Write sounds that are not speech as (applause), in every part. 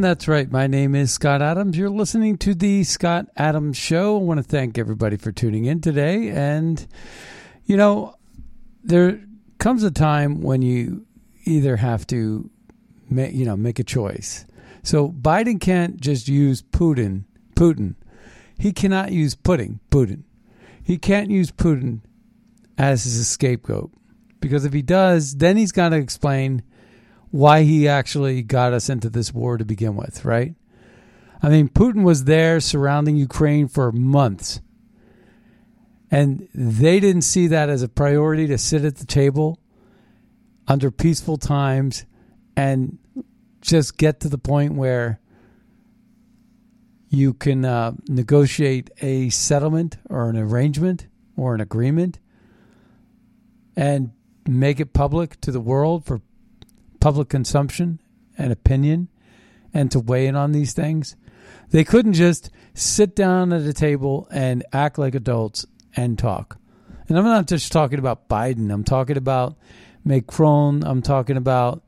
That's right. My name is Scott Adams. You're listening to the Scott Adams Show. I want to thank everybody for tuning in today. And, you know, there comes a time when you either have to, ma- you know, make a choice. So Biden can't just use Putin. Putin. He cannot use pudding. Putin. He can't use Putin as his scapegoat because if he does, then he's got to explain why he actually got us into this war to begin with, right? I mean, Putin was there surrounding Ukraine for months. And they didn't see that as a priority to sit at the table under peaceful times and just get to the point where you can uh, negotiate a settlement or an arrangement or an agreement and make it public to the world for public consumption and opinion and to weigh in on these things. They couldn't just sit down at a table and act like adults and talk. And I'm not just talking about Biden, I'm talking about Macron, I'm talking about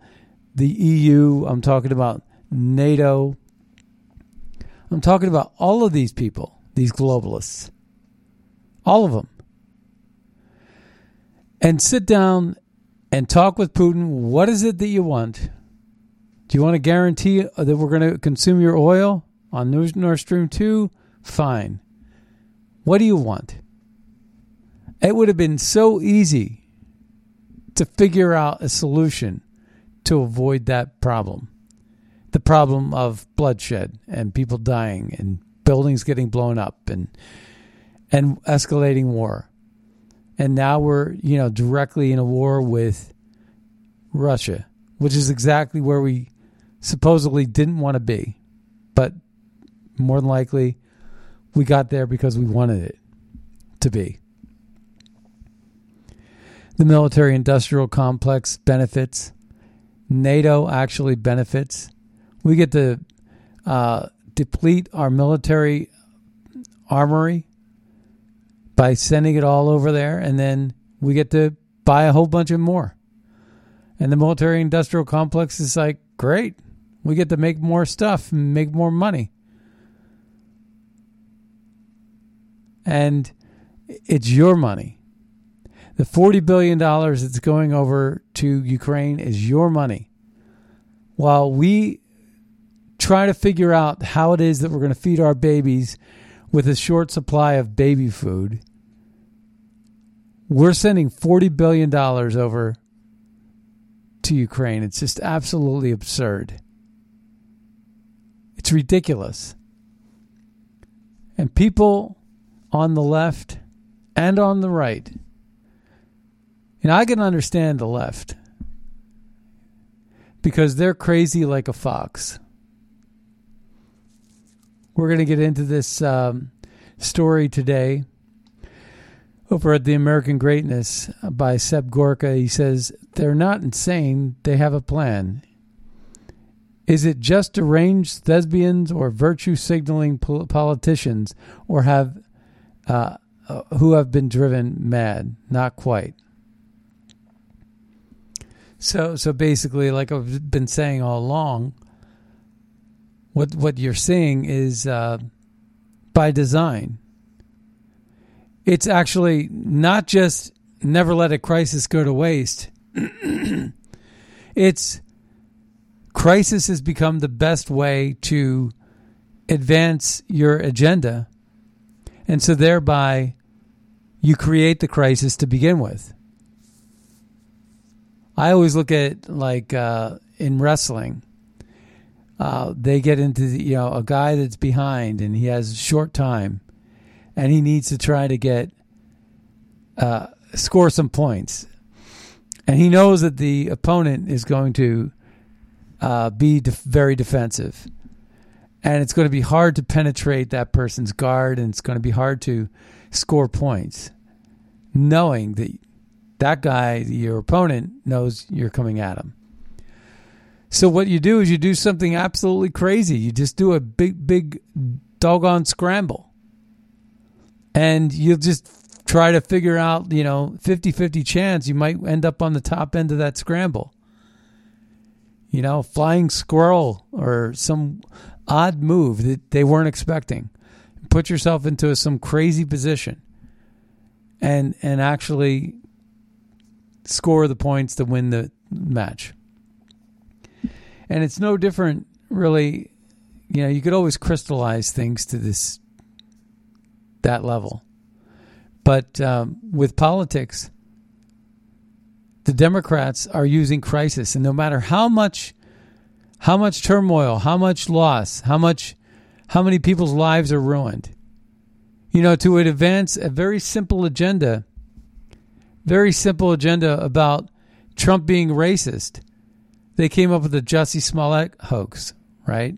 the EU, I'm talking about NATO. I'm talking about all of these people, these globalists. All of them. And sit down and talk with Putin. What is it that you want? Do you want to guarantee that we're going to consume your oil on Nord Stream 2? Fine. What do you want? It would have been so easy to figure out a solution to avoid that problem. The problem of bloodshed and people dying and buildings getting blown up and and escalating war. And now we're, you know, directly in a war with Russia, which is exactly where we supposedly didn't want to be. But more than likely, we got there because we wanted it to be. The military industrial complex benefits. NATO actually benefits. We get to uh, deplete our military armory by sending it all over there, and then we get to buy a whole bunch of more. And the military industrial complex is like, great, we get to make more stuff and make more money. And it's your money. The $40 billion that's going over to Ukraine is your money. While we try to figure out how it is that we're going to feed our babies with a short supply of baby food, we're sending $40 billion over to Ukraine. It's just absolutely absurd. It's ridiculous. And people on the left and on the right, and I can understand the left because they're crazy like a fox. We're going to get into this um, story today over at the American Greatness by Seb Gorka. He says they're not insane; they have a plan. Is it just deranged thespians or virtue signaling politicians, or have uh, uh, who have been driven mad? Not quite. So, so basically, like I've been saying all along, what what you're seeing is uh, by design. It's actually not just never let a crisis go to waste. (clears throat) it's crisis has become the best way to advance your agenda. And so thereby you create the crisis to begin with. I always look at like uh, in wrestling, uh, they get into the, you know a guy that's behind and he has short time, and he needs to try to get uh, score some points, and he knows that the opponent is going to uh, be very defensive. And it's going to be hard to penetrate that person's guard, and it's going to be hard to score points, knowing that that guy, your opponent, knows you're coming at him. So what you do is you do something absolutely crazy. You just do a big, big doggone scramble. And you'll just try to figure out, you know, 50 50 chance you might end up on the top end of that scramble you know, flying squirrel or some odd move that they weren't expecting. Put yourself into some crazy position and and actually score the points to win the match. And it's no different really, you know, you could always crystallize things to this that level. But um, with politics, the Democrats are using crisis, and no matter how much, how much turmoil, how much loss, how much, how many people's lives are ruined, you know, to advance a very simple agenda, very simple agenda about Trump being racist, they came up with the Jussie Smollett hoax, right?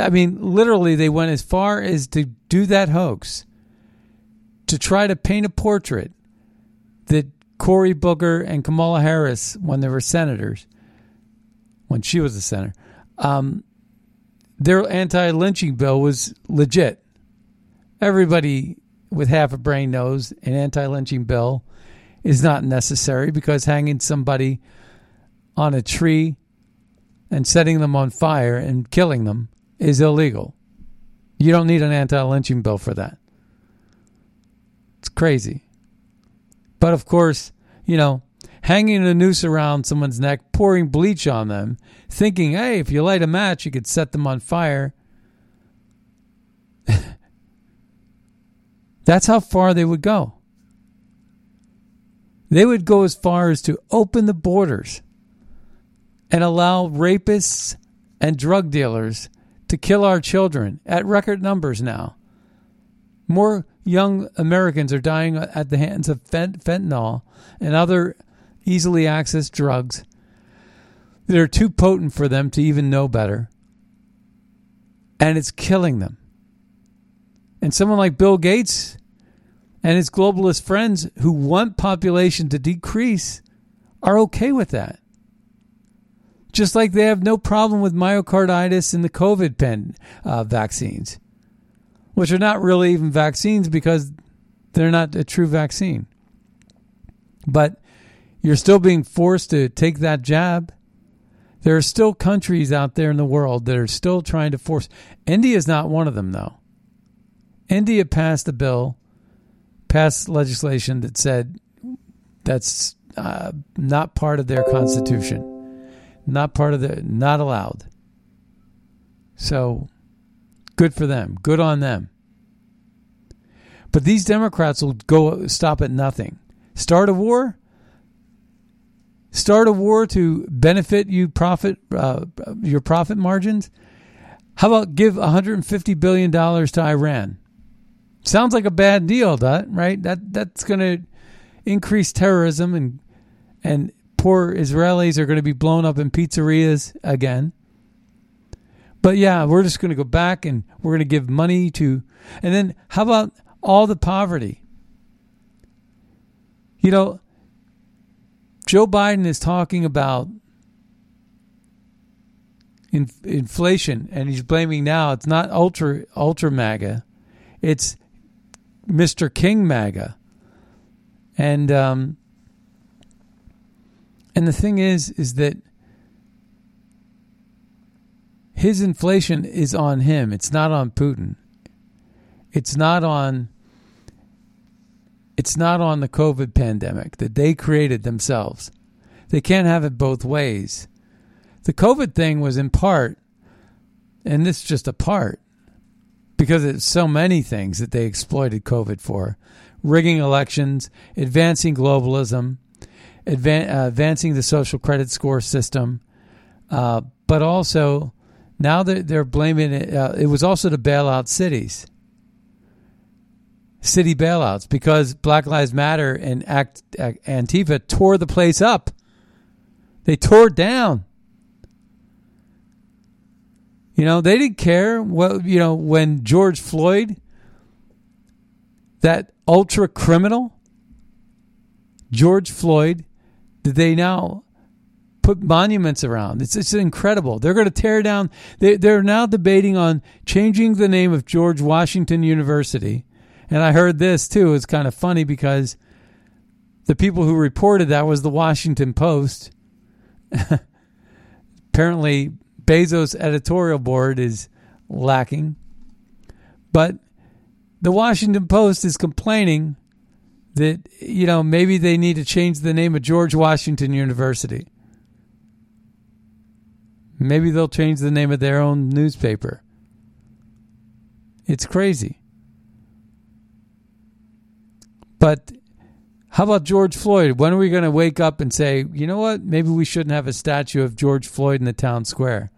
I mean, literally, they went as far as to do that hoax to try to paint a portrait that Cory Booker and Kamala Harris, when they were senators, when she was a senator, um, their anti lynching bill was legit. Everybody with half a brain knows an anti lynching bill is not necessary because hanging somebody on a tree and setting them on fire and killing them is illegal. You don't need an anti lynching bill for that. It's crazy. But of course, you know, hanging a noose around someone's neck, pouring bleach on them, thinking, hey, if you light a match, you could set them on fire. (laughs) That's how far they would go. They would go as far as to open the borders and allow rapists and drug dealers to kill our children at record numbers now. More young Americans are dying at the hands of fent- fentanyl and other easily accessed drugs that are too potent for them to even know better. And it's killing them. And someone like Bill Gates and his globalist friends who want population to decrease are okay with that. Just like they have no problem with myocarditis and the COVID pen uh, vaccines which are not really even vaccines because they're not a true vaccine. But you're still being forced to take that jab. There are still countries out there in the world that are still trying to force. India is not one of them, though. India passed a bill, passed legislation that said that's uh, not part of their constitution, not part of the, not allowed. So Good for them. Good on them. But these Democrats will go stop at nothing. Start a war. Start a war to benefit you profit uh, your profit margins. How about give 150 billion dollars to Iran? Sounds like a bad deal, that right? That that's going to increase terrorism and and poor Israelis are going to be blown up in pizzerias again. But yeah, we're just going to go back and we're going to give money to. And then how about all the poverty. You know, Joe Biden is talking about in, inflation, and he's blaming now. It's not ultra ultra MAGA, it's Mr. King MAGA, and um, and the thing is, is that his inflation is on him. It's not on Putin. It's not on. It's not on the COVID pandemic that they created themselves. They can't have it both ways. The COVID thing was in part, and this is just a part, because it's so many things that they exploited COVID for rigging elections, advancing globalism, advan- uh, advancing the social credit score system, uh, but also now they're, they're blaming it. Uh, it was also to bail out cities, city bailouts, because Black Lives Matter and Act, Antifa tore the place up. They tore it down. You know, they didn't care what, you know, when George Floyd, that ultra criminal, George Floyd, did they now put monuments around? It's, it's incredible. They're going to tear down, they, they're now debating on changing the name of George Washington University. And I heard this too. It's kind of funny because the people who reported that was the Washington Post. (laughs) Apparently, Bezos' editorial board is lacking. But the Washington Post is complaining that, you know, maybe they need to change the name of George Washington University. Maybe they'll change the name of their own newspaper. It's crazy. But how about George Floyd? When are we going to wake up and say, you know what? Maybe we shouldn't have a statue of George Floyd in the town square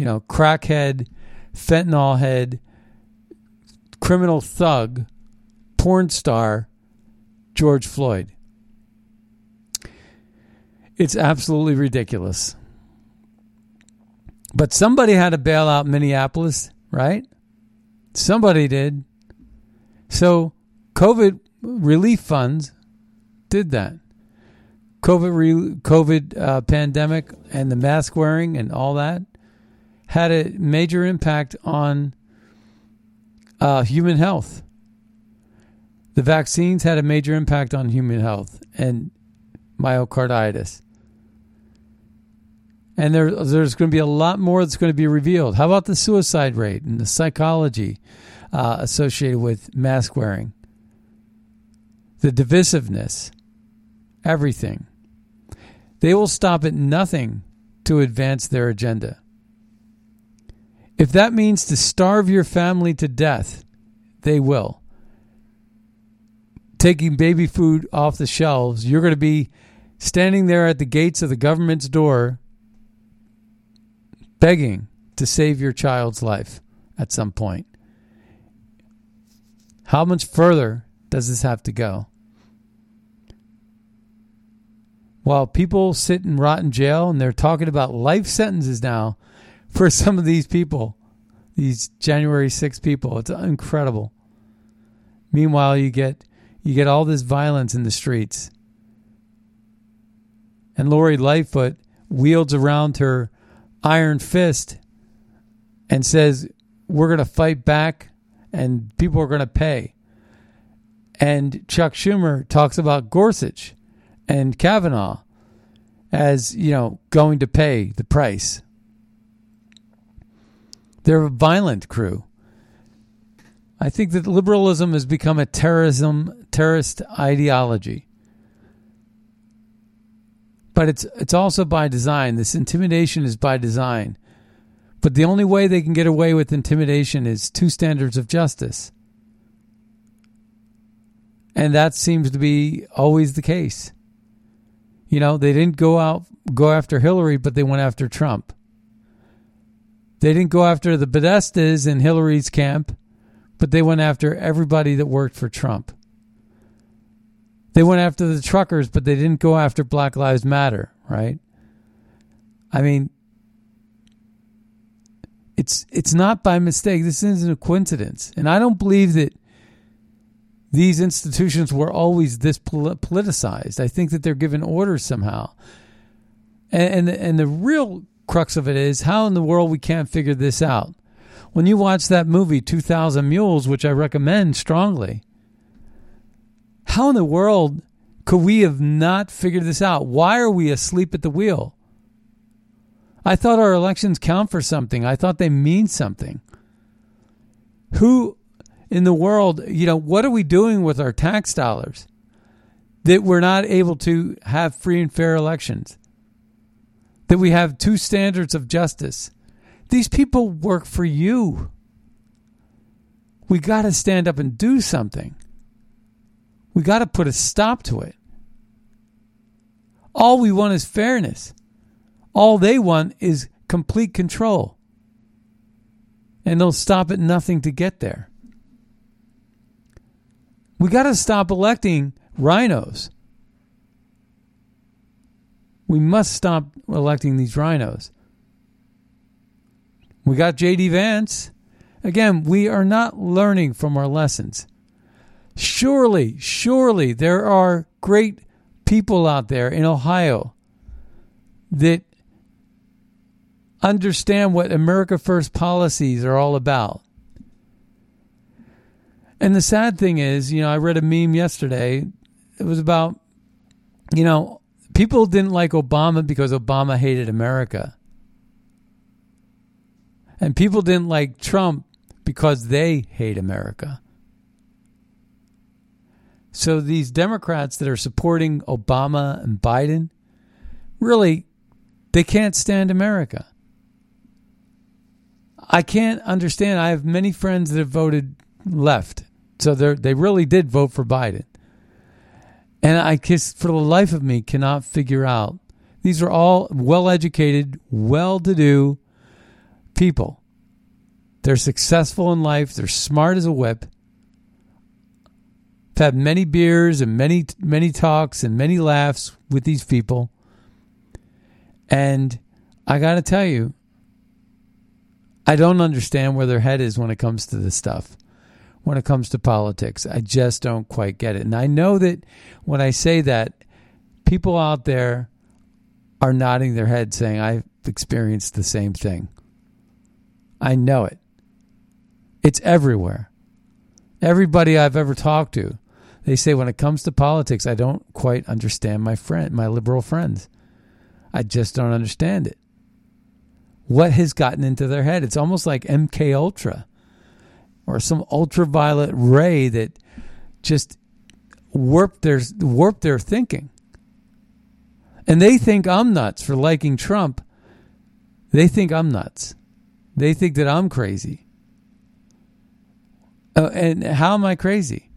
you know, crackhead, fentanyl head, criminal thug, porn star, George Floyd. It's absolutely ridiculous. But somebody had to bail out Minneapolis, right? Somebody did. So, COVID relief funds did that. COVID, re- COVID uh, pandemic and the mask wearing and all that had a major impact on uh, human health. The vaccines had a major impact on human health and myocarditis. And there, there's going to be a lot more that's going to be revealed. How about the suicide rate and the psychology uh, associated with mask wearing? The divisiveness, everything. They will stop at nothing to advance their agenda. If that means to starve your family to death, they will. Taking baby food off the shelves, you're going to be standing there at the gates of the government's door begging to save your child's life at some point. How much further does this have to go? While people sit and rot in jail and they're talking about life sentences now for some of these people, these January 6 people. It's incredible. Meanwhile, you get you get all this violence in the streets. And Lori Lightfoot wields around her iron fist and says, We're going to fight back and people are going to pay. And Chuck Schumer talks about Gorsuch and Kavanaugh as, you know, going to pay the price. They're a violent crew. I think that liberalism has become a terrorism terrorist ideology. But it's it's also by design. This intimidation is by design. But the only way they can get away with intimidation is two standards of justice. And that seems to be always the case. You know, they didn't go out go after Hillary, but they went after Trump. They didn't go after the Podestas in Hillary's camp, but they went after everybody that worked for Trump. They went after the truckers, but they didn't go after Black Lives Matter, right? I mean, It's it's not by mistake. This isn't a coincidence. And I don't believe that these institutions were always this politicized. I think that they're given orders somehow. And, and and the real crux of it is how in the world we can't figure this out. When you watch that movie 2000 Mules, which I recommend strongly, how in the world could we have not figured this out? Why are we asleep at the wheel? I thought our elections count for something. I thought they mean something. Who in the world, you know, what are we doing with our tax dollars that we're not able to have free and fair elections? That we have two standards of justice. These people work for you. We got to stand up and do something. We got to put a stop to it. All we want is fairness. All they want is complete control. And they'll stop at nothing to get there. We got to stop electing RINOs. We must stop electing these RINOs. We got JD Vance. Again, we are not learning from our lessons. Surely, surely there are great people out there in Ohio that understand what America First policies are all about. And the sad thing is, you know, I read a meme yesterday. It was about, you know, people didn't like Obama because Obama hated America. And people didn't like Trump because they hate America. So these Democrats that are supporting Obama and Biden, really, they can't stand America. I can't understand. I have many friends that have voted left so they they really did vote for Biden. And I just, for the life of me, cannot figure out. These are all well educated, well to do people. They're successful in life. They're smart as a whip. I've had many beers and many, many talks and many laughs with these people. And I got to tell you, I don't understand where their head is when it comes to this stuff when it comes to politics. I just don't quite get it. And I know that when I say that, people out there are nodding their head saying, I've experienced the same thing. I know it. It's everywhere. Everybody I've ever talked to, they say when it comes to politics, I don't quite understand my friend, my liberal friends. I just don't understand it. What has gotten into their head? It's almost like MK Ultra or some ultraviolet ray that just warped their warped their thinking. And they think I'm nuts for liking Trump. They think I'm nuts. They think that I'm crazy. Uh, and how am I crazy?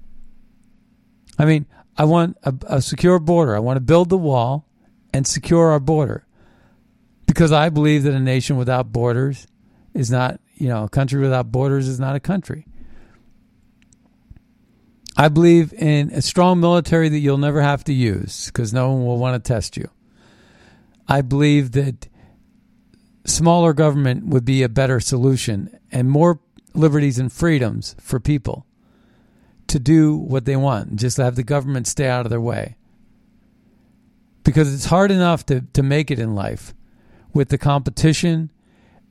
I mean, I want a, a secure border. I want to build the wall and secure our border because I believe that a nation without borders is not you know, a country without borders is not a country. I believe in a strong military that you'll never have to use because no one will want to test you. I believe that smaller government would be a better solution and more liberties and freedoms for people to do what they want and just have the government stay out of their way. Because it's hard enough to, to make it in life with the competition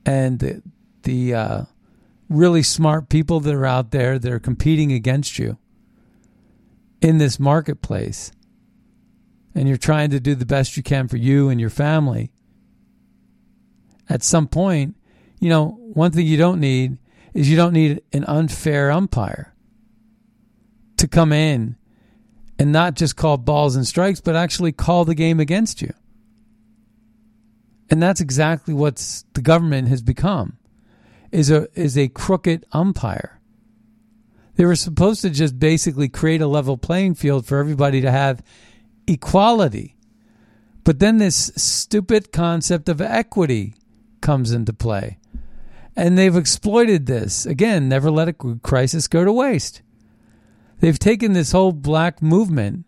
and the, the uh, really smart people that are out there that are competing against you in this marketplace. And you're trying to do the best you can for you and your family, at some point, you know, one thing you don't need is you don't need an unfair umpire to come in and not just call balls and strikes, but actually call the game against you. And that's exactly what the government has become is a is a crooked umpire. They were supposed to just basically create a level playing field for everybody to have equality. But then this stupid concept of equity comes into play. And they've exploited this. Again, never let a crisis go to waste. They've taken this whole black movement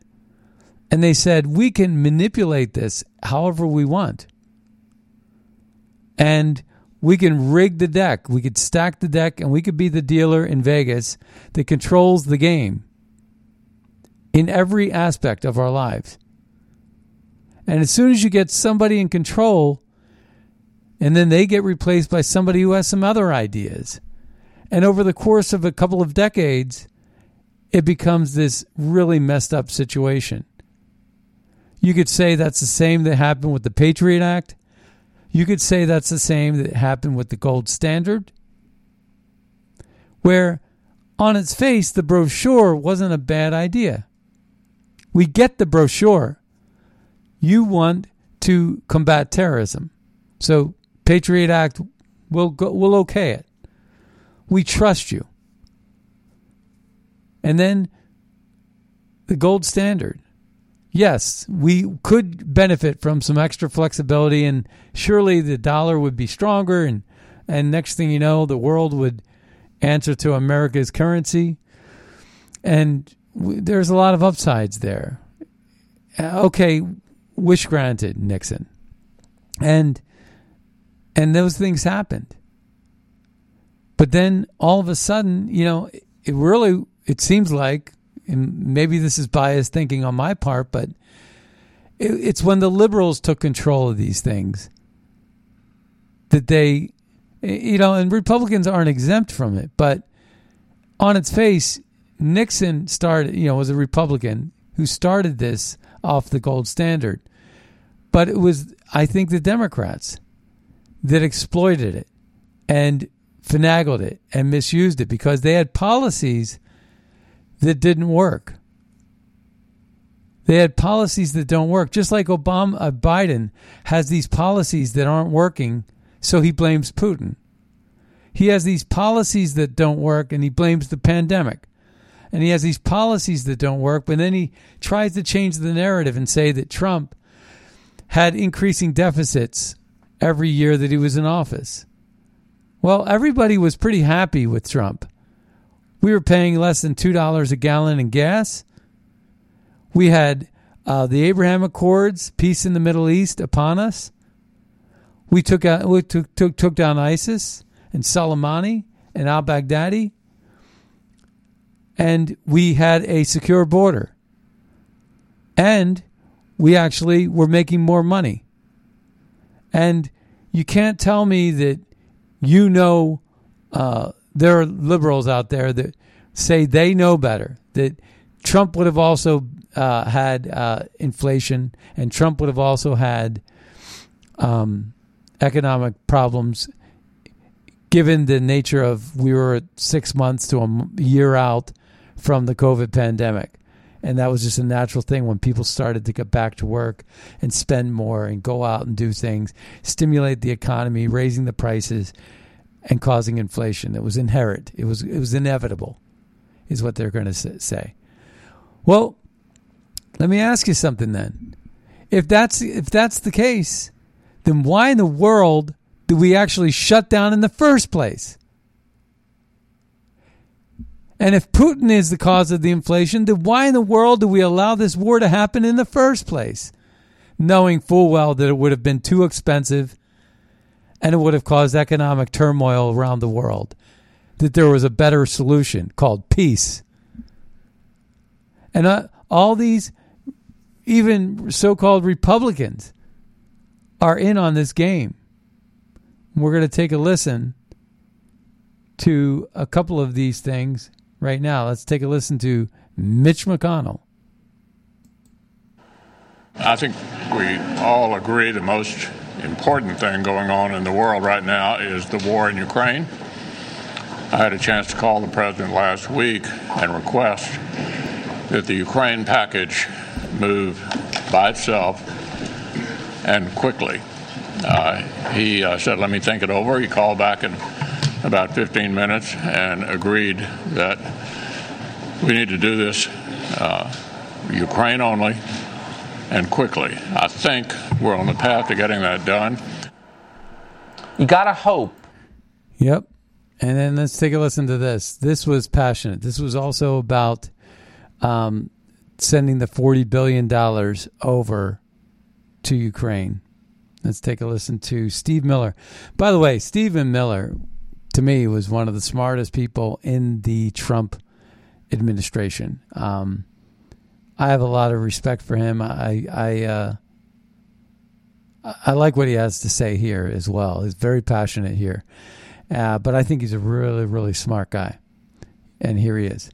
and they said, we can manipulate this however we want. And we can rig the deck. We could stack the deck and we could be the dealer in Vegas that controls the game in every aspect of our lives. And as soon as you get somebody in control, and then they get replaced by somebody who has some other ideas. And over the course of a couple of decades, it becomes this really messed up situation. You could say that's the same that happened with the Patriot Act. You could say that's the same that happened with the gold standard, where on its face, the brochure wasn't a bad idea. We get the brochure. You want to combat terrorism. So, Patriot Act, we'll, go, we'll okay it. We trust you. And then the gold standard yes, we could benefit from some extra flexibility, and surely the dollar would be stronger, and and next thing you know, the world would answer to America's currency, and w- there's a lot of upsides there. Uh, okay, wish granted, Nixon, and and those things happened, but then all of a sudden, you know, it really it seems like and maybe this is biased thinking on my part, but it, it's when the liberals took control of these things that they, you know, and Republicans aren't exempt from it, but on its face, Nixon started, you know, was a Republican who started this off the gold standard. But it was, I think, the Democrats that exploited it and finagled it and misused it because they had policies that didn't work. They had policies that don't work, just like Obama, uh, Biden has these policies that aren't working, so he blames Putin. He has these policies that don't work, and he blames the pandemic. And he has these policies that don't work, but then he tries to change the narrative and say that Trump had increasing deficits every year that he was in office. Well, everybody was pretty happy with Trump. We were paying less than $2 a gallon in gas. We had uh, the Abraham Accords, peace in the Middle East upon us. We took out, we took, took, took down ISIS and Soleimani and al Baghdadi. And we had a secure border. And we actually were making more money. And you can't tell me that you know uh, there are liberals out there that say they know better, that Trump would have also uh, had uh, inflation and Trump would have also had um, economic problems given the nature of we were six months to a year out from the COVID pandemic. And that was just a natural thing when people started to get back to work and spend more and go out and do things, stimulate the economy, raising the prices and causing inflation. It was inherent. It was it was inevitable, is what they're going to say. Well, let me ask you something then. If that's if that's the case, then why in the world do we actually shut down in the first place? And if Putin is the cause of the inflation, then why in the world do we allow this war to happen in the first place? Knowing full well that it would have been too expensive and it would have caused economic turmoil around the world. That there was a better solution called peace. And uh, all these, even so called Republicans, are in on this game. We're going to take a listen to a couple of these things right now. Let's take a listen to Mitch McConnell. I think we all agree the most important thing going on in the world right now is the war in Ukraine. I had a chance to call the president last week and request that the Ukraine package move by itself and quickly. Uh, he uh, said, Let me think it over. He called back in about 15 minutes and agreed that we need to do this uh, Ukraine only and quickly. I think we're on the path to getting that done. You got to hope. Yep. And then let's take a listen to this. This was passionate. This was also about um, sending the $40 billion over to Ukraine. Let's take a listen to Steve Miller. By the way, Stephen Miller, to me, was one of the smartest people in the Trump administration. Um, I have a lot of respect for him. I I uh, I like what he has to say here as well. He's very passionate here, uh, but I think he's a really really smart guy, and here he is.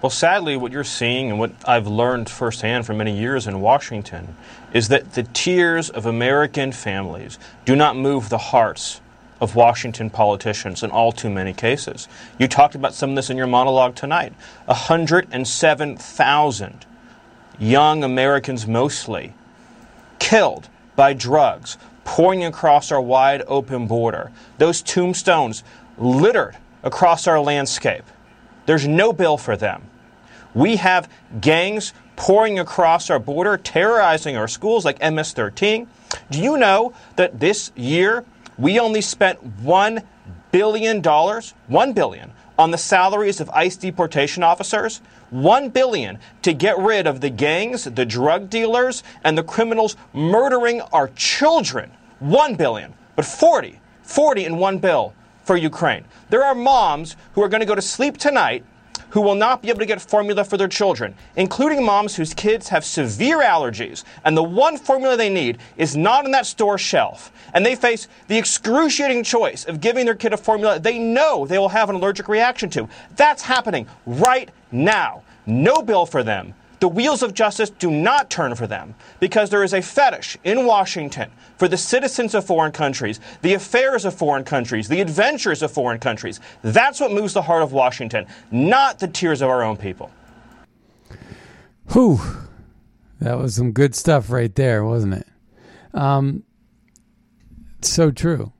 Well, sadly, what you're seeing and what I've learned firsthand for many years in Washington is that the tears of American families do not move the hearts of Washington politicians in all too many cases. You talked about some of this in your monologue tonight. 107,000 young Americans, mostly, killed by drugs pouring across our wide open border. Those tombstones littered across our landscape. There's no bill for them. We have gangs pouring across our border, terrorizing our schools like MS 13. Do you know that this year we only spent $1 billion, 1 billion, on the salaries of ICE deportation officers? 1 billion to get rid of the gangs, the drug dealers, and the criminals murdering our children. 1 billion. But 40, 40 in one bill for Ukraine. There are moms who are going to go to sleep tonight who will not be able to get formula for their children, including moms whose kids have severe allergies, and the one formula they need is not on that store shelf. And they face the excruciating choice of giving their kid a formula they know they will have an allergic reaction to. That's happening right now. No bill for them. The wheels of justice do not turn for them because there is a fetish in Washington for the citizens of foreign countries, the affairs of foreign countries, the adventures of foreign countries. That's what moves the heart of Washington, not the tears of our own people. Whew. That was some good stuff right there, wasn't it? Um, so true.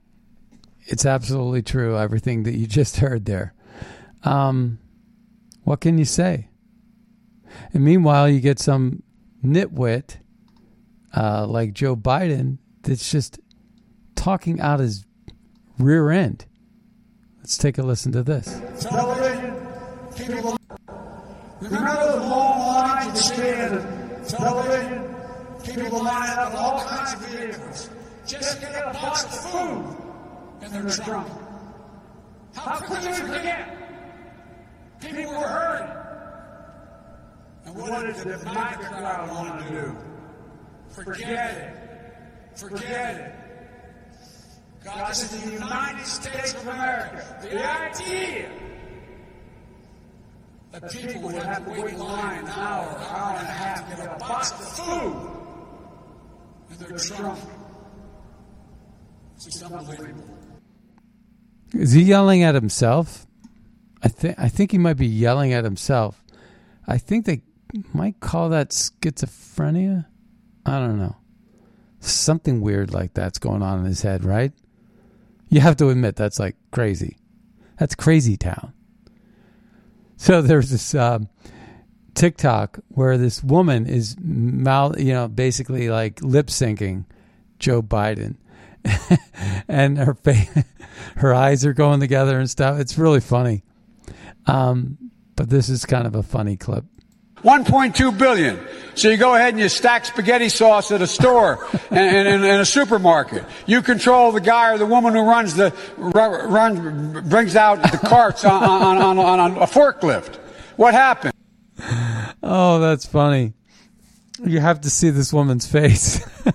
It's absolutely true, everything that you just (laughs) heard there. Um, what can you say? And meanwhile, you get some nitwit uh, like Joe Biden that's just talking out his rear end. Let's take a listen to this. Television, people. Remember the long lines you stand in television? People line up in all kinds of vehicles just get a box of food in their trunk. How could you forget? People were hurting. And what did the MAGA crowd want to do? Forget it. Forget it. God said the United States of America, the idea that people would have to wait in line an hour, hour and a half to get a box of food in their trunk. It's unbelievable. Is he yelling at himself? I think I think he might be yelling at himself. I think they might call that schizophrenia. I don't know. Something weird like that's going on in his head, right? You have to admit that's like crazy. That's crazy town. So (laughs) there's this um, TikTok where this woman is mouth, you know, basically like lip syncing Joe Biden, (laughs) and her face, (laughs) her eyes are going together and stuff. It's really funny. Um, but this is kind of a funny clip. 1.2 billion. So you go ahead and you stack spaghetti sauce at a store (laughs) and, and, a supermarket. You control the guy or the woman who runs the run, brings out the carts on, on, on, on a forklift. What happened? Oh, that's funny. You have to see this woman's face. (laughs)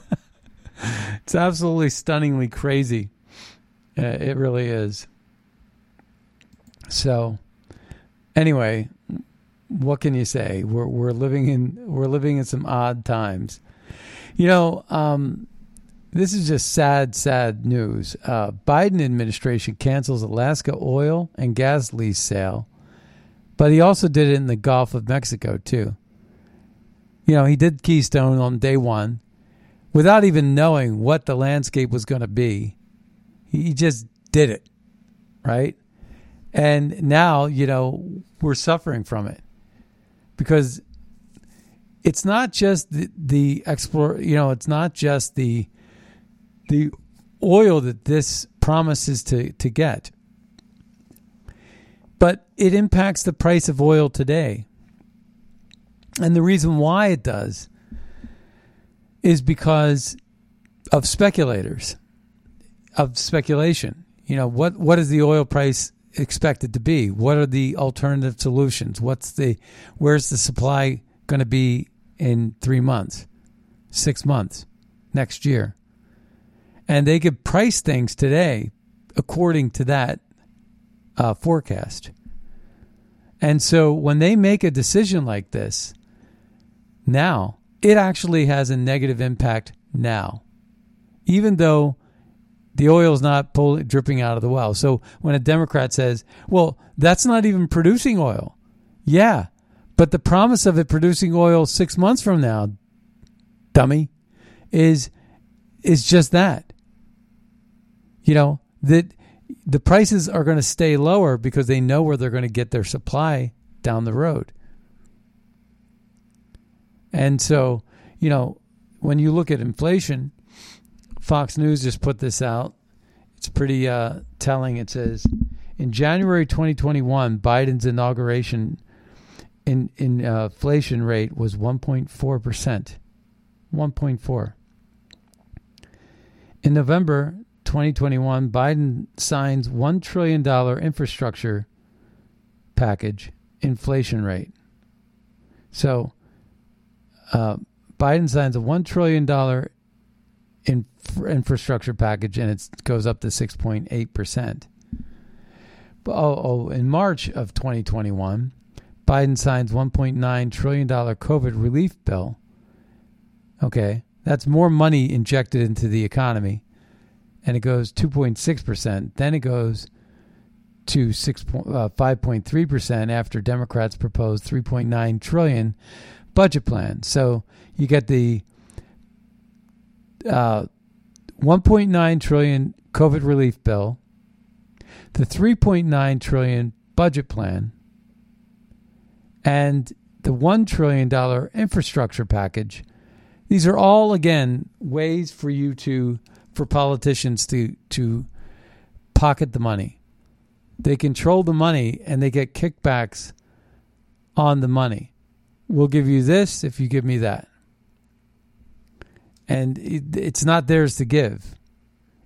it's absolutely stunningly crazy. Uh, it really is. So, anyway, what can you say? We're we're living in we're living in some odd times. You know, um, this is just sad, sad news. Uh, Biden administration cancels Alaska oil and gas lease sale, but he also did it in the Gulf of Mexico too. You know, he did Keystone on day one, without even knowing what the landscape was going to be. He just did it, right? And now, you know, we're suffering from it because it's not just the, the explore you know it's not just the the oil that this promises to to get but it impacts the price of oil today and the reason why it does is because of speculators, of speculation. You know, what what is the oil price expected to be? What are the alternative solutions? What's the where's the supply going to be in three months, six months, next year? And they could price things today according to that uh, forecast. And so when they make a decision like this, now it actually has a negative impact now, even though the oil is not dripping out of the well. So when a Democrat says, well, that's not even producing oil. Yeah, but the promise of it producing oil six months from now, dummy, is is just that. You know, that the prices are going to stay lower because they know where they're going to get their supply down the road. And so, you know, when you look at inflation, Fox News just put this out. It's pretty uh, telling. It says in January 2021, Biden's inauguration in, in uh, inflation rate was 1.4 percent. 1.4. In November 2021, Biden signs $1 trillion infrastructure package inflation rate. So, uh, Biden signs a $1 trillion infrastructure package and it goes up to 6.8%. Oh, oh, in March of 2021, Biden signs $1.9 trillion COVID relief bill. Okay, that's more money injected into the economy. And it goes 2.6%. Then it goes to 6, uh, 5.3% after Democrats proposed 3.9 trillion budget plan. So you get the uh, 1.9 trillion COVID relief bill, the 3.9 trillion budget plan, and the 1 trillion dollar infrastructure package. These are all again ways for you to for politicians to to pocket the money. They control the money and they get kickbacks on the money. We'll give you this if you give me that and it's not theirs to give.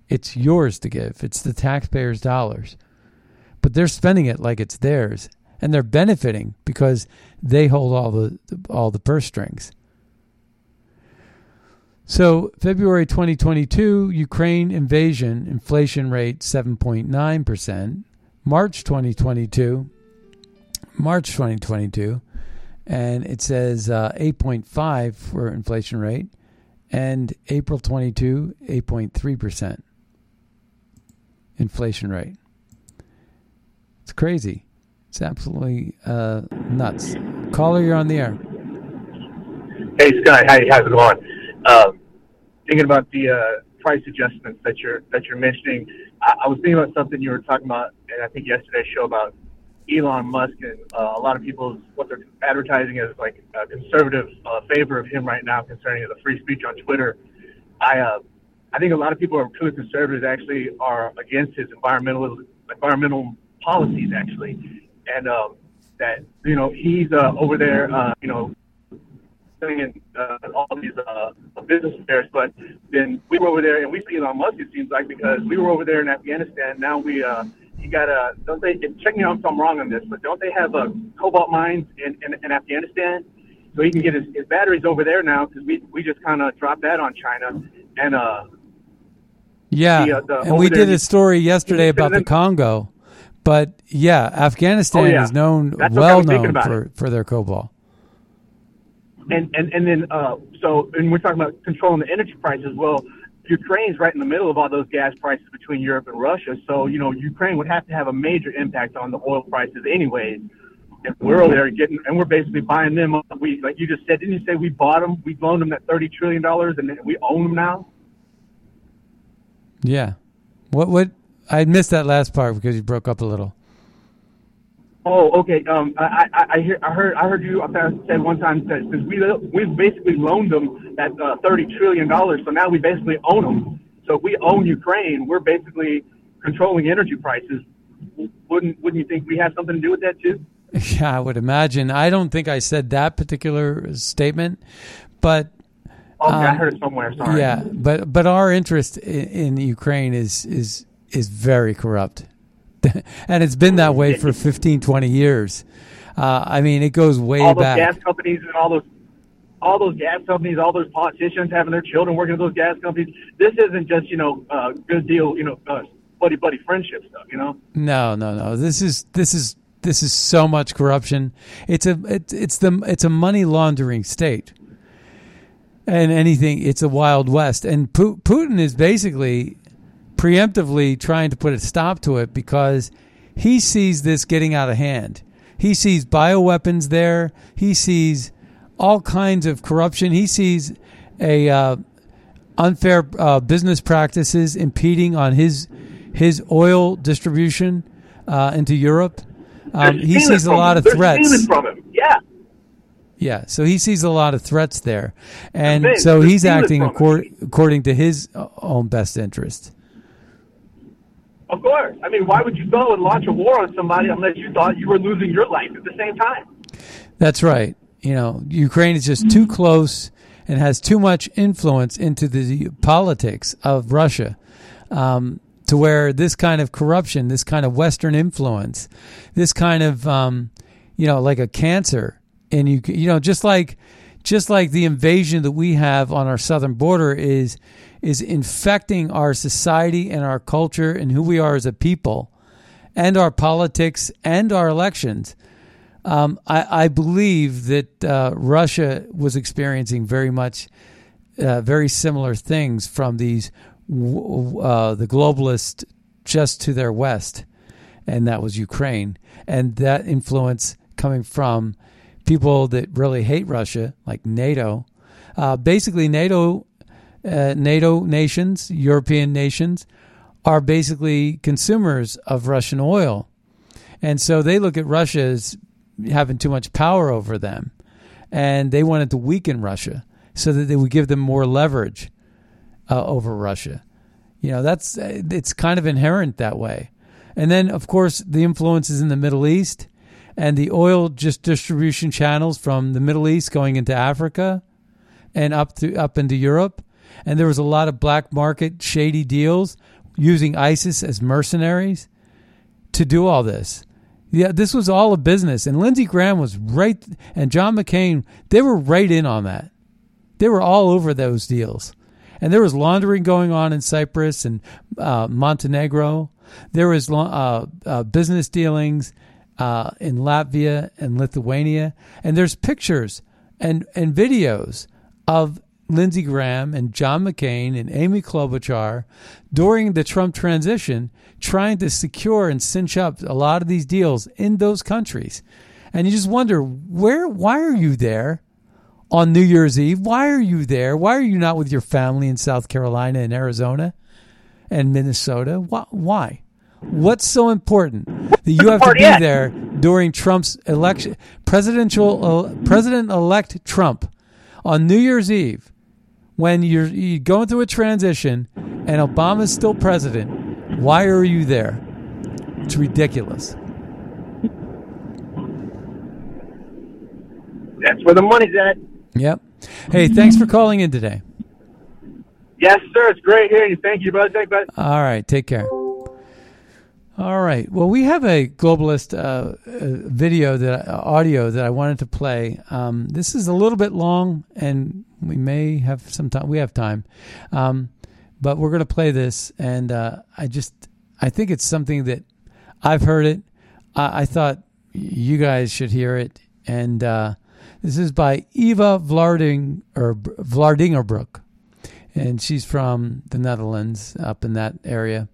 It's yours to give. It's the taxpayers' dollars. But they're spending it like it's theirs and they're benefiting because they hold all the all the purse strings. So, February 2022, Ukraine invasion, inflation rate 7.9%. March 2022, March 2022, and it says uh, 8.5 for inflation rate and April 22, 8.3% inflation rate. It's crazy. It's absolutely uh, nuts. Caller, you're on the air. Hey Scott, how how's it going? Um, thinking about the uh, price adjustments that you're that you're mentioning, I, I was thinking about something you were talking about, and I think yesterday's show about Elon Musk and uh, a lot of people what they're advertising as like a conservative uh, favor of him right now concerning the free speech on Twitter. I uh, I think a lot of people are truly conservatives actually are against his environmental environmental policies actually, and um, that you know he's uh, over there uh, you know in uh, all these uh, business affairs, but then we were over there and we see Elon Musk. It seems like because we were over there in Afghanistan. Now we uh, you got a don't they check me out if I'm wrong on this, but don't they have a cobalt mines in, in, in Afghanistan? So he can get his, his batteries over there now because we we just kind of dropped that on China and uh yeah, the, uh, the, and we did a story yesterday about the Congo, but yeah, Afghanistan oh, yeah. is known That's well known for it. for their cobalt. And and and then uh so and we're talking about controlling the energy prices. Well, Ukraine's right in the middle of all those gas prices between Europe and Russia. So, you know, Ukraine would have to have a major impact on the oil prices anyways. And we're over there getting, and we're basically buying them. We, like you just said, didn't you say we bought them? We loaned them that $30 trillion and we own them now? Yeah. What, what, I missed that last part because you broke up a little. Oh, okay. Um, I, I, I hear, I heard, I heard you said one time that because we we've basically loaned them that uh, thirty trillion dollars, so now we basically own them. So if we own Ukraine, we're basically controlling energy prices. Wouldn't wouldn't you think we have something to do with that too? (laughs) Yeah, I would imagine. I don't think I said that particular statement, but Okay, I Um, heard it somewhere. Sorry. Yeah, but but our interest in, in Ukraine is is is very corrupt, (laughs) and it's been that way for (laughs) 15, 20 years. Uh, I mean, it goes way all those back. gas companies and all those all those gas companies, all those politicians having their children working at those gas companies. This isn't just you know uh, good deal, you know, uh, buddy buddy friendship stuff. You know. No, no, no. This is this is this is so much corruption. It's a it's it's the it's a money laundering state. And anything, it's a wild west. And Putin is basically preemptively trying to put a stop to it because he sees this getting out of hand. He sees bioweapons there. He sees all kinds of corruption. He sees a uh, unfair uh, business practices impeding on his his oil distribution uh, into Europe. Um, he sees a lot him. of They're threats. from him. Yeah. Yeah, so he sees a lot of threats there, and so they're he's acting from accor- according to his uh, own best interest. Of course. I mean, why would you go and launch a war on somebody unless you thought you were losing your life at the same time? That's right. You know, Ukraine is just too close and has too much influence into the politics of Russia um, to where this kind of corruption, this kind of Western influence, this kind of, um, you know, like a cancer, and you, you know, just like, just like the invasion that we have on our southern border is is infecting our society and our culture and who we are as a people, and our politics and our elections. Um, I, I believe that uh, Russia was experiencing very much, uh, very similar things from these uh, the globalists just to their west, and that was Ukraine, and that influence coming from people that really hate Russia, like NATO. Uh, basically, NATO, uh, NATO nations, European nations, are basically consumers of Russian oil, and so they look at Russia as having too much power over them, and they wanted to weaken Russia so that they would give them more leverage uh, over Russia. You know, that's it's kind of inherent that way. And then, of course, the influences in the Middle East and the oil just distribution channels from the Middle East going into Africa and up to up into Europe. And there was a lot of black market shady deals using ISIS as mercenaries to do all this. Yeah, this was all a business, and Lindsey Graham was right, and John McCain. They were right in on that. They were all over those deals, and there was laundering going on in Cyprus and uh, Montenegro. There was uh, uh, business dealings uh, in Latvia and Lithuania, and there's pictures and and videos of Lindsey Graham and John McCain and Amy Klobuchar during the Trump transition trying to secure and cinch up a lot of these deals in those countries. And you just wonder where why are you there on New Year's Eve? Why are you there? Why are you not with your family in South Carolina and Arizona and Minnesota? Why? why? What's so important that you have to be there during Trump's election presidential uh, president elect Trump on New Year's Eve when you're, you're going through a transition and Obama's still president? Why are you there? It's ridiculous. That's where the money's at. Yep. Hey, thanks for calling in today. Yes, sir. It's great hearing you. Thank you, brother. Thank you, brother. All right. Take care. All right. Well, we have a globalist uh, uh, video that uh, audio that I wanted to play. Um, this is a little bit long, and we may have some time. We have time, um, but we're going to play this. And uh, I just, I think it's something that I've heard it. I, I thought you guys should hear it. And uh, this is by Eva Vlarding or Vlaardingerbroek, and she's from the Netherlands, up in that area.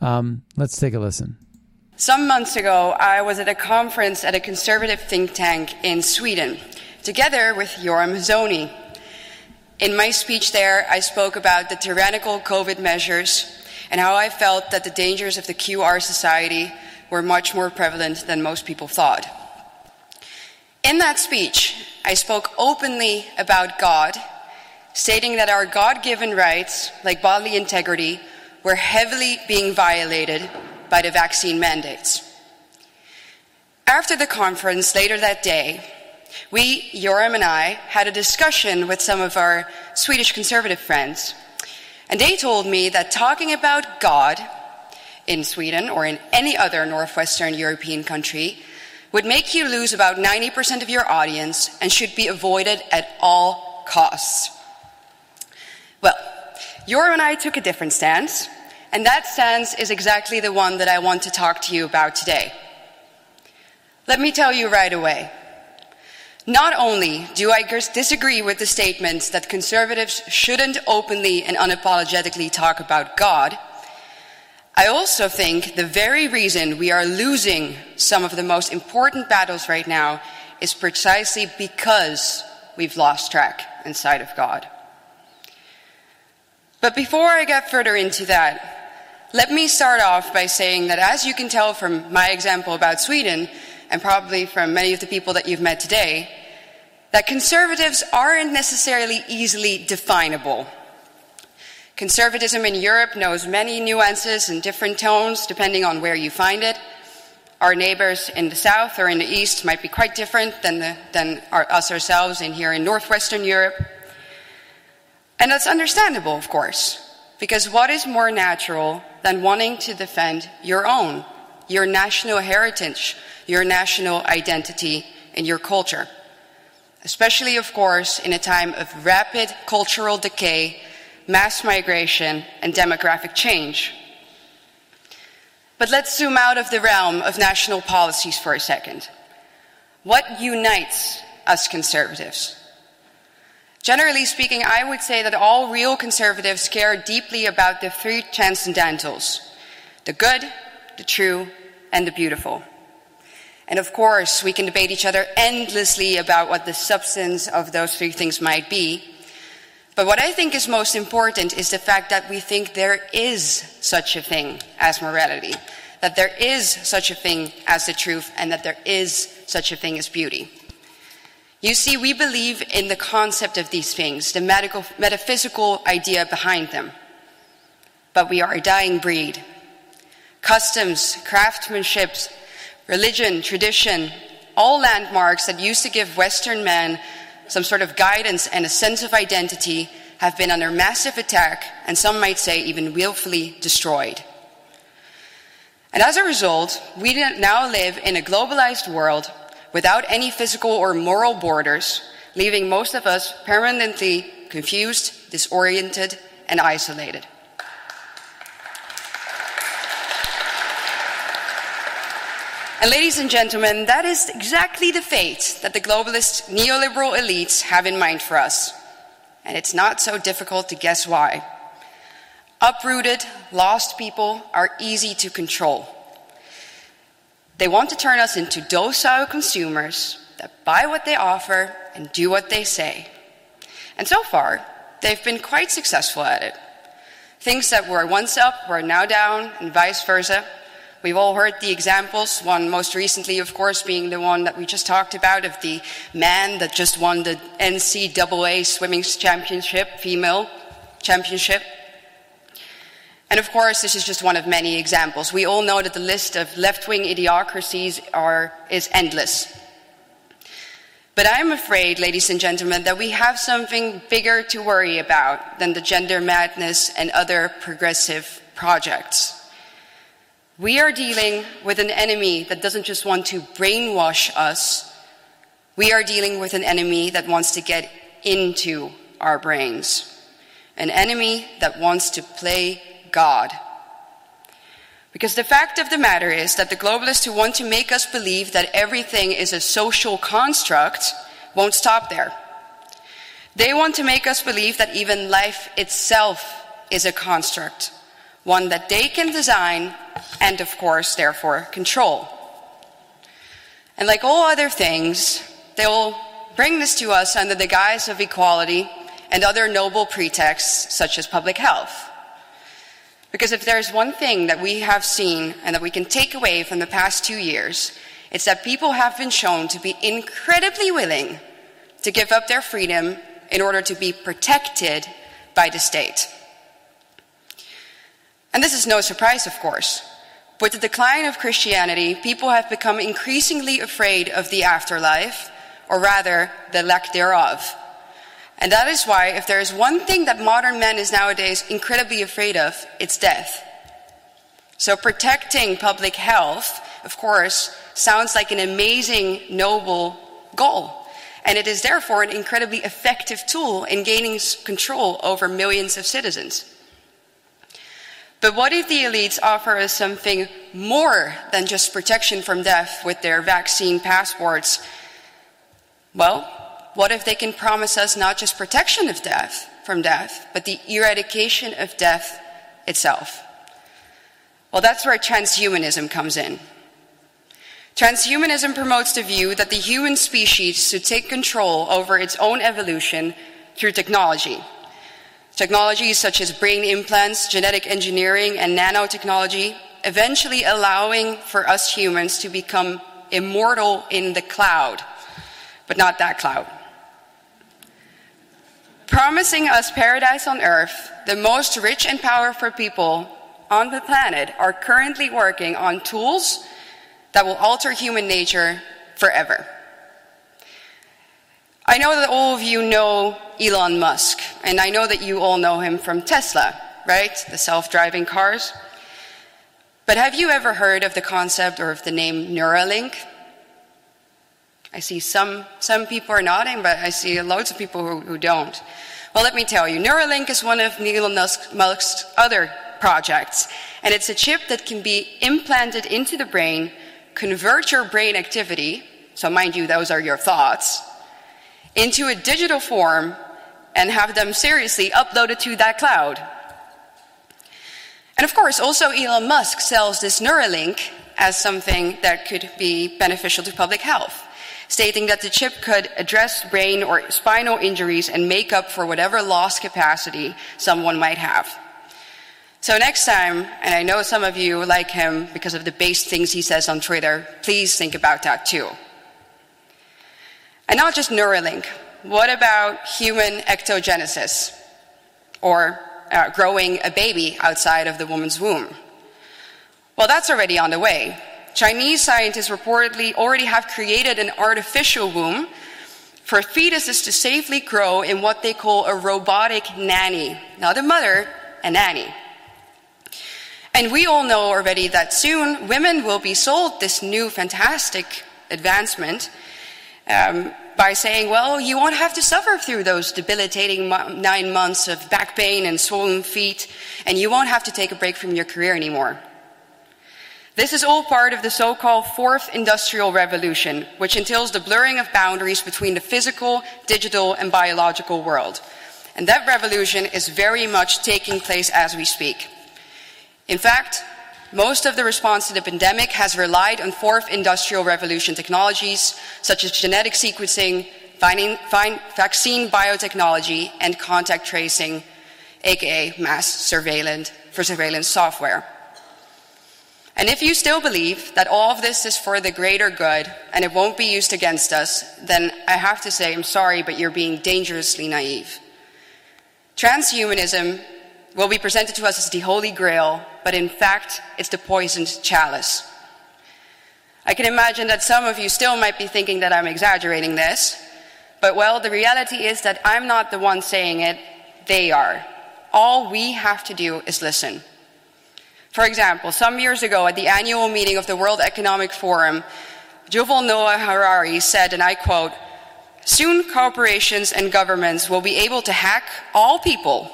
Um, let's take a listen. Some months ago, I was at a conference at a conservative think tank in Sweden, together with Joram Zoni. In my speech there, I spoke about the tyrannical COVID measures and how I felt that the dangers of the QR society were much more prevalent than most people thought. In that speech, I spoke openly about God, stating that our God given rights, like bodily integrity, were heavily being violated by the vaccine mandates. After the conference later that day, we, Joram and I, had a discussion with some of our Swedish conservative friends. And they told me that talking about God in Sweden or in any other Northwestern European country would make you lose about 90% of your audience and should be avoided at all costs. Well, Joram and I took a different stance, and that stance is exactly the one that I want to talk to you about today. Let me tell you right away. Not only do I disagree with the statements that conservatives shouldn't openly and unapologetically talk about God, I also think the very reason we are losing some of the most important battles right now is precisely because we've lost track inside of God. But before I get further into that, let me start off by saying that as you can tell from my example about Sweden, and probably from many of the people that you've met today, that conservatives aren't necessarily easily definable. Conservatism in Europe knows many nuances and different tones depending on where you find it. Our neighbors in the south or in the east might be quite different than, the, than our, us ourselves in here in northwestern Europe. And that's understandable, of course, because what is more natural than wanting to defend your own, your national heritage, your national identity, and your culture? especially, of course, in a time of rapid cultural decay, mass migration, and demographic change. But let's zoom out of the realm of national policies for a second. What unites us conservatives? Generally speaking, I would say that all real conservatives care deeply about the three transcendentals the good, the true, and the beautiful. And of course, we can debate each other endlessly about what the substance of those three things might be. But what I think is most important is the fact that we think there is such a thing as morality, that there is such a thing as the truth, and that there is such a thing as beauty. You see, we believe in the concept of these things, the medical, metaphysical idea behind them. But we are a dying breed. Customs, craftsmanship, religion, tradition, all landmarks that used to give Western men some sort of guidance and a sense of identity have been under massive attack, and some might say even willfully destroyed. And as a result, we now live in a globalized world without any physical or moral borders, leaving most of us permanently confused, disoriented, and isolated. And ladies and gentlemen, that is exactly the fate that the globalist neoliberal elites have in mind for us. And it's not so difficult to guess why. Uprooted, lost people are easy to control. They want to turn us into docile consumers that buy what they offer and do what they say. And so far, they've been quite successful at it. Things that were once up were now down, and vice versa. We've all heard the examples, one most recently, of course, being the one that we just talked about of the man that just won the NCAA swimming championship, female championship. And of course, this is just one of many examples. We all know that the list of left wing idiocracies are, is endless. But I'm afraid, ladies and gentlemen, that we have something bigger to worry about than the gender madness and other progressive projects. We are dealing with an enemy that doesn't just want to brainwash us, we are dealing with an enemy that wants to get into our brains, an enemy that wants to play God. Because the fact of the matter is that the globalists who want to make us believe that everything is a social construct won't stop there. They want to make us believe that even life itself is a construct one that they can design and, of course, therefore control. And like all other things, they will bring this to us under the guise of equality and other noble pretexts such as public health. Because if there's one thing that we have seen and that we can take away from the past two years, it's that people have been shown to be incredibly willing to give up their freedom in order to be protected by the state. And this is no surprise, of course. With the decline of Christianity, people have become increasingly afraid of the afterlife or rather, the lack thereof. And that is why, if there is one thing that modern man is nowadays incredibly afraid of, it's death. So protecting public health, of course, sounds like an amazing, noble goal. And it is therefore an incredibly effective tool in gaining control over millions of citizens. But what if the elites offer us something more than just protection from death with their vaccine passports? Well, what if they can promise us not just protection of death from death, but the eradication of death itself? Well, that's where transhumanism comes in. Transhumanism promotes the view that the human species should take control over its own evolution through technology. Technologies such as brain implants, genetic engineering, and nanotechnology, eventually allowing for us humans to become immortal in the cloud, but not that cloud. Promising us paradise on earth, the most rich and powerful people on the planet are currently working on tools that will alter human nature forever. I know that all of you know Elon Musk, and I know that you all know him from Tesla, right? The self driving cars. But have you ever heard of the concept or of the name Neuralink? I see some, some people are nodding, but I see loads of people who, who don't. Well, let me tell you, Neuralink is one of Elon Musk's other projects, and it's a chip that can be implanted into the brain, convert your brain activity, so mind you, those are your thoughts, into a digital form and have them seriously uploaded to that cloud. And of course, also Elon Musk sells this Neuralink as something that could be beneficial to public health, stating that the chip could address brain or spinal injuries and make up for whatever lost capacity someone might have. So next time, and I know some of you like him because of the base things he says on Twitter, please think about that too. And not just Neuralink. What about human ectogenesis? Or uh, growing a baby outside of the woman's womb? Well, that's already on the way. Chinese scientists reportedly already have created an artificial womb for fetuses to safely grow in what they call a robotic nanny. Not a mother, a nanny. And we all know already that soon women will be sold this new fantastic advancement um, by saying, well, you won't have to suffer through those debilitating nine months of back pain and swollen feet, and you won't have to take a break from your career anymore. This is all part of the so called fourth industrial revolution, which entails the blurring of boundaries between the physical, digital, and biological world. And that revolution is very much taking place as we speak. In fact, most of the response to the pandemic has relied on fourth industrial revolution technologies such as genetic sequencing, vaccine biotechnology, and contact tracing, aka mass surveillance for surveillance software. And if you still believe that all of this is for the greater good and it won't be used against us, then I have to say I'm sorry, but you're being dangerously naive. Transhumanism will be presented to us as the Holy Grail, but in fact, it's the poisoned chalice. I can imagine that some of you still might be thinking that I'm exaggerating this, but well, the reality is that I'm not the one saying it, they are. All we have to do is listen. For example, some years ago at the annual meeting of the World Economic Forum, Yuval Noah Harari said, and I quote, Soon corporations and governments will be able to hack all people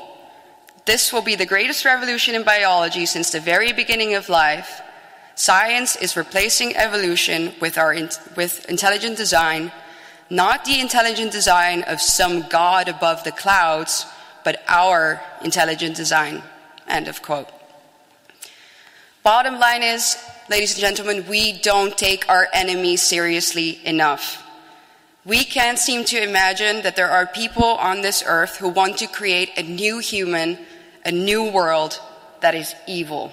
this will be the greatest revolution in biology since the very beginning of life. Science is replacing evolution with, our in, with intelligent design, not the intelligent design of some god above the clouds, but our intelligent design. End of quote. Bottom line is, ladies and gentlemen, we don't take our enemies seriously enough. We can't seem to imagine that there are people on this earth who want to create a new human a new world that is evil.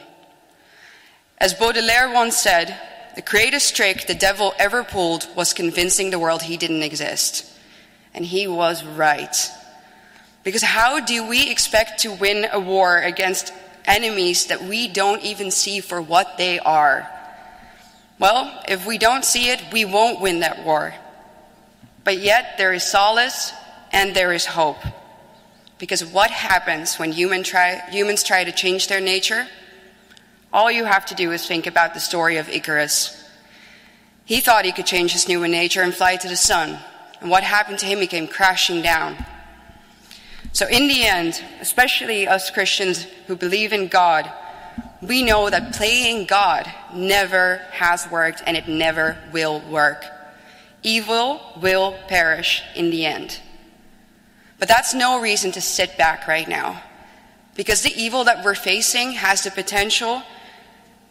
As Baudelaire once said, the greatest trick the devil ever pulled was convincing the world he didn't exist. And he was right. Because how do we expect to win a war against enemies that we don't even see for what they are? Well, if we don't see it, we won't win that war. But yet there is solace and there is hope. Because what happens when human try, humans try to change their nature? All you have to do is think about the story of Icarus. He thought he could change his human nature and fly to the sun. And what happened to him? He came crashing down. So, in the end, especially us Christians who believe in God, we know that playing God never has worked and it never will work. Evil will perish in the end. But that's no reason to sit back right now. Because the evil that we're facing has the potential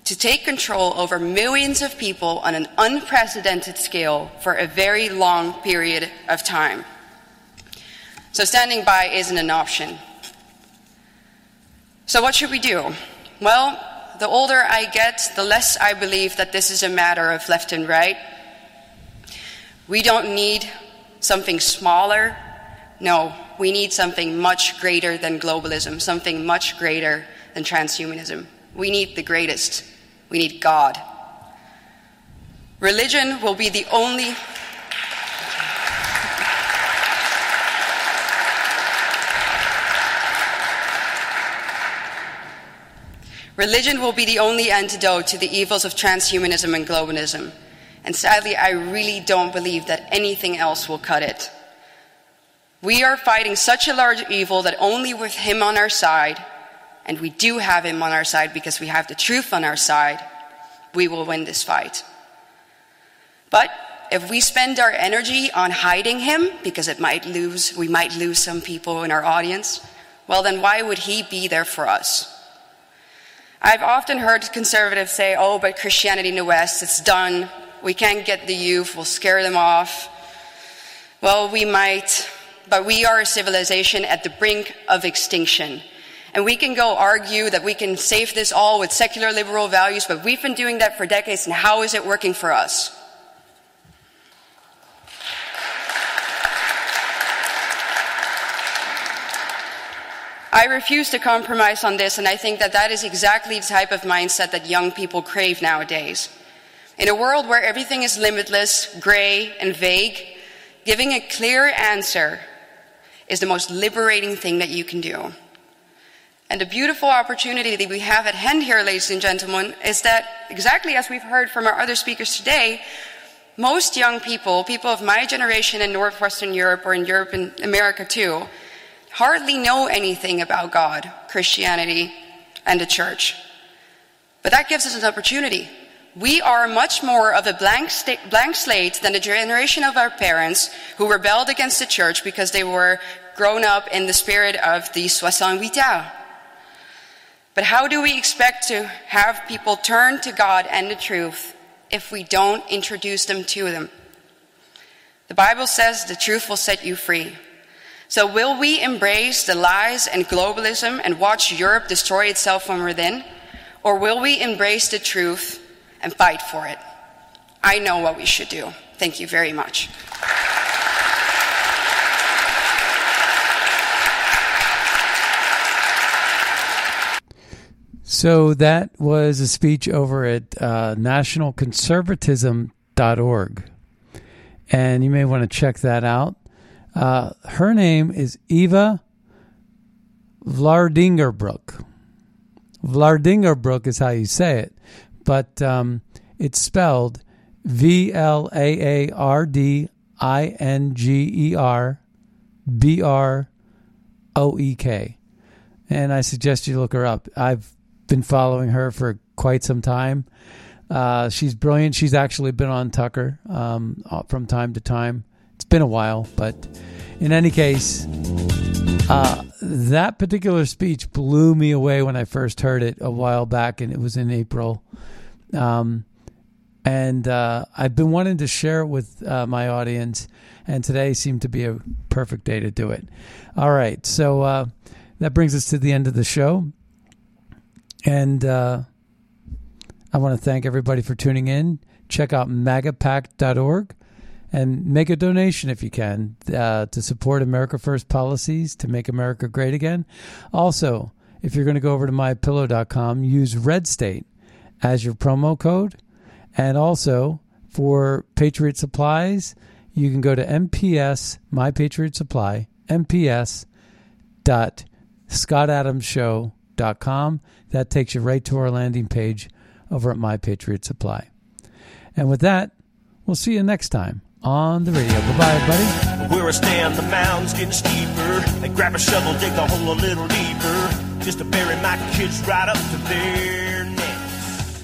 to take control over millions of people on an unprecedented scale for a very long period of time. So standing by isn't an option. So, what should we do? Well, the older I get, the less I believe that this is a matter of left and right. We don't need something smaller no, we need something much greater than globalism, something much greater than transhumanism. We need the greatest. We need God. Religion will be the only. Religion will be the only antidote to the evils of transhumanism and globalism. And sadly, I really don't believe that anything else will cut it. We are fighting such a large evil that only with Him on our side, and we do have Him on our side because we have the truth on our side, we will win this fight. But if we spend our energy on hiding Him because it might lose, we might lose some people in our audience, well, then why would He be there for us? I've often heard conservatives say, oh, but Christianity in the West, it's done. We can't get the youth, we'll scare them off. Well, we might, but we are a civilization at the brink of extinction. And we can go argue that we can save this all with secular liberal values, but we've been doing that for decades, and how is it working for us? I refuse to compromise on this, and I think that that is exactly the type of mindset that young people crave nowadays. In a world where everything is limitless, gray, and vague, giving a clear answer is the most liberating thing that you can do. And the beautiful opportunity that we have at hand here, ladies and gentlemen, is that exactly as we've heard from our other speakers today, most young people, people of my generation in Northwestern Europe or in Europe and America too, hardly know anything about God, Christianity, and the church. But that gives us an opportunity. We are much more of a blank, blank slate than the generation of our parents who rebelled against the church because they were grown up in the spirit of the 68 ans. But how do we expect to have people turn to God and the truth if we don't introduce them to them? The Bible says the truth will set you free. So, will we embrace the lies and globalism and watch Europe destroy itself from within? Or will we embrace the truth and fight for it? I know what we should do. Thank you very much. So that was a speech over at uh, nationalconservatism.org. And you may want to check that out. Uh, her name is Eva Vlaardingerbroek. Vlaardingerbroek is how you say it, but um, it's spelled V L A A R D I N G E R B R O E K. And I suggest you look her up. I've been following her for quite some time. Uh, she's brilliant. She's actually been on Tucker um, from time to time. It's been a while, but in any case, uh, that particular speech blew me away when I first heard it a while back, and it was in April. Um, and uh, I've been wanting to share it with uh, my audience, and today seemed to be a perfect day to do it. All right, so uh, that brings us to the end of the show. And uh, I want to thank everybody for tuning in. Check out magapact.org and make a donation if you can uh, to support America First policies to make America great again. Also, if you're going to go over to mypillow.com, use Red State as your promo code. And also for Patriot Supplies, you can go to MPS My Patriot Supply MPS dot scottadamsshow.com. That takes you right to our landing page over at My Patriot Supply. And with that, we'll see you next time on the radio. Bye bye, everybody. Where I stand, the mound's getting steeper. I grab a shovel, dig the hole a little deeper, just to bury my kids right up to there.